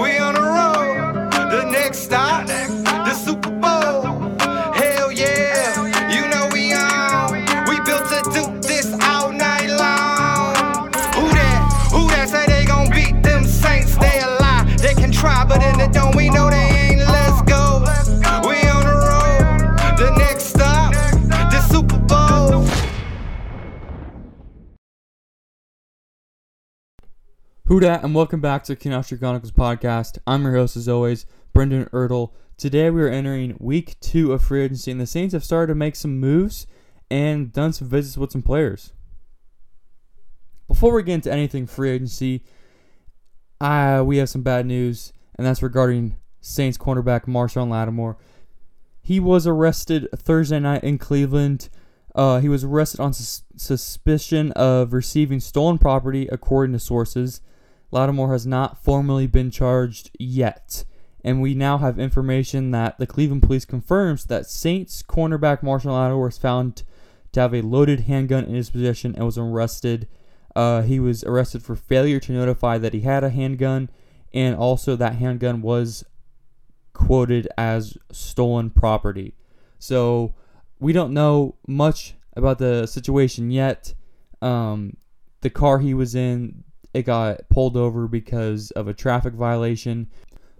We on the road. The next stop, the Super Bowl. Hell yeah, you know we on. We built to do this all night long. Who that? Who that say they gon' beat them Saints? They a lie. They can try, but in the dome we know they. Who dat, and welcome back to Canastri Chronicles podcast. I'm your host, as always, Brendan Ertle. Today we are entering week two of free agency, and the Saints have started to make some moves and done some visits with some players. Before we get into anything free agency, uh, we have some bad news, and that's regarding Saints cornerback Marshon Lattimore. He was arrested Thursday night in Cleveland. Uh, he was arrested on sus- suspicion of receiving stolen property, according to sources. Lattimore has not formally been charged yet. And we now have information that the Cleveland police confirms that Saints cornerback Marshall Lattimore was found to have a loaded handgun in his possession and was arrested. Uh, he was arrested for failure to notify that he had a handgun, and also that handgun was quoted as stolen property. So we don't know much about the situation yet. Um, the car he was in, it got pulled over because of a traffic violation.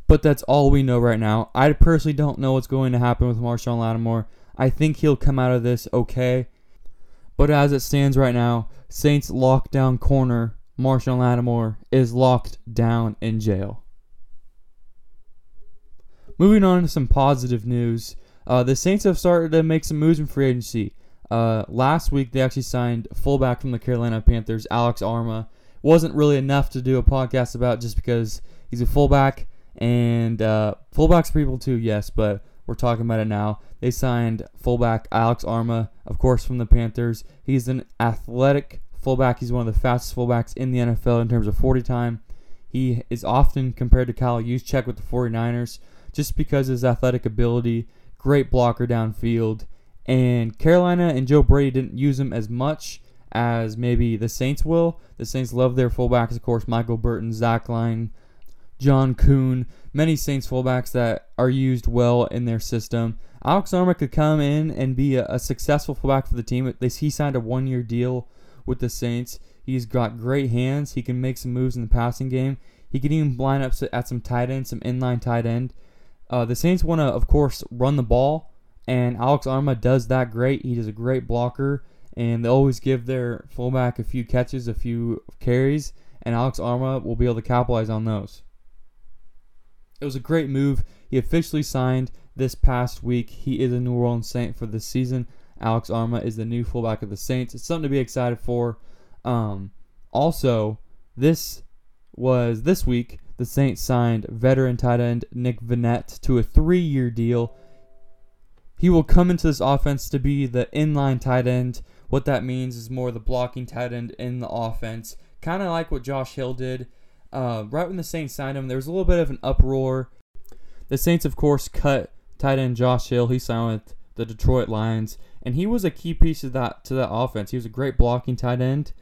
But that's all we know right now. I personally don't know what's going to happen with Marshon Lattimore. I think he'll come out of this okay. But as it stands right now, Saints lockdown corner Marshon Lattimore is locked down in jail. Moving on to some positive news. Uh, the Saints have started to make some moves in free agency. Uh, last week, they actually signed fullback from the Carolina Panthers, Alex Armah. Wasn't really enough to do a podcast about just because he's a fullback, and uh, fullbacks people too, yes, but we're talking about it now. They signed fullback Alex Armah, of course, from the Panthers. He's an athletic fullback. He's one of the fastest fullbacks in the NFL in terms of 40 time. He is often compared to Kyle Juszczyk with the 49ers just because of his athletic ability, great blocker downfield. And Carolina and Joe Brady didn't use him as much as maybe the Saints will. The Saints love their fullbacks, of course, Michael Burton, Zach Line, John Kuhn, many Saints fullbacks that are used well in their system. Alex Armah could come in and be a, a successful fullback for the team. He signed a one year deal with the Saints. He's got great hands. He can make some moves in the passing game. He can even line up at some tight end, some inline tight end. Uh, the Saints want to, of course, run the ball, and Alex Armah does that great. He is a great blocker, and they always give their fullback a few catches, a few carries, and Alex Armah will be able to capitalize on those. It was a great move. He officially signed this past week. He is a New Orleans Saint for this season. Alex Armah is the new fullback of the Saints. It's something to be excited for. Um, also, this was this week the Saints signed veteran tight end Nick Vannett to a three year deal. He will come into this offense to be the inline tight end. What that means is more the blocking tight end in the offense. Kind of like what Josh Hill did. Uh, right when the Saints signed him, there was a little bit of an uproar. The Saints, of course, cut tight end Josh Hill. He signed with the Detroit Lions, and he was a key piece of that to that offense. He was a great blocking tight end,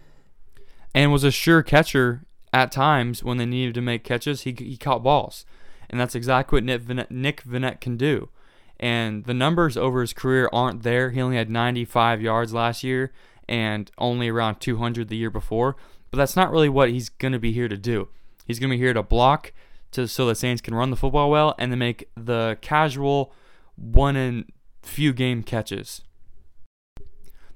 and was a sure catcher at times when they needed to make catches. He he caught balls, and that's exactly what Nick Vannett, Nick Vannett can do. And the numbers over his career aren't there. He only had 95 yards last year and only around 200 the year before. But that's not really what he's going to be here to do. He's going to be here to block to so the Saints can run the football well and to make the casual one in few game catches.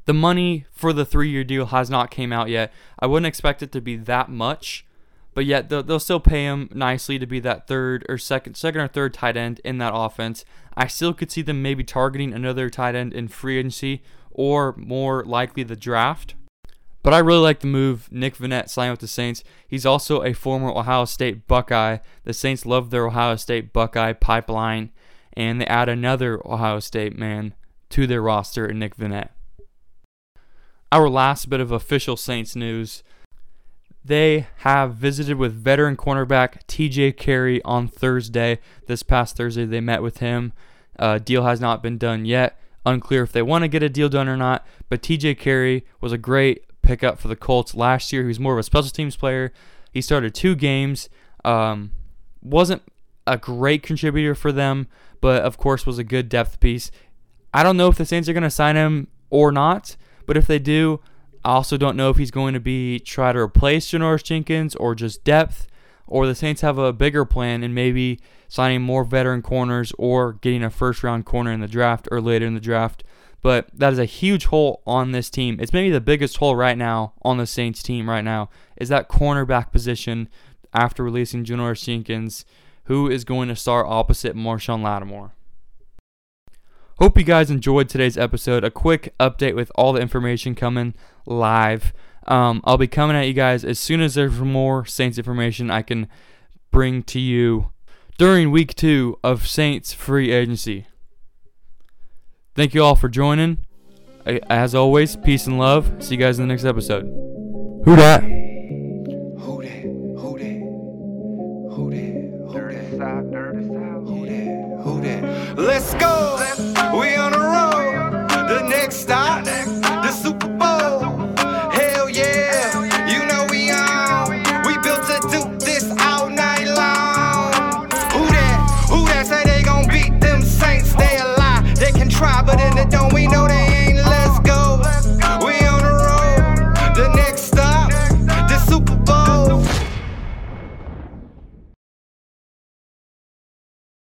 The money for the 3-year deal has not came out yet. I wouldn't expect it to be that much, but yet they'll, they'll still pay him nicely to be that third or second second or third tight end in that offense. I still could see them maybe targeting another tight end in free agency or more likely the draft. But I really like the move Nick Vannett signed with the Saints. He's also a former Ohio State Buckeye. The Saints love their Ohio State Buckeye pipeline, and they add another Ohio State man to their roster in Nick Vannett. Our last bit of official Saints news. They have visited with veteran cornerback TJ Carrie on Thursday. This past Thursday, they met with him. Uh, deal has not been done yet. Unclear if they want to get a deal done or not. But TJ Carrie was a great pickup for the Colts last year. He was more of a special teams player. He started two games. Um, wasn't a great contributor for them, but of course was a good depth piece. I don't know if the Saints are going to sign him or not, but if they do, I also don't know if he's going to be try to replace Janoris Jenkins or just depth, or the Saints have a bigger plan and maybe signing more veteran corners or getting a first round corner in the draft or later in the draft. But that is a huge hole on this team. It's maybe the biggest hole right now on the Saints team right now is that cornerback position after releasing Janoris Jenkins, who is going to start opposite Marshon Lattimore. Hope you guys enjoyed today's episode. A quick update with all the information coming live. Um, I'll be coming at you guys as soon as there's more Saints information I can bring to you during week two of Saints free agency. Thank you all for joining. As always, peace and love. See you guys in the next episode. Who dat? Who that? Who that? Who that? Who that? Who that? Who that? Let's go. We on the road. The next stop, the Super Bowl. Hell yeah. You know we on. We built to do this all night long. Who that? Who that say they gon' beat them Saints? They a lie. They can try, but in the dome we know they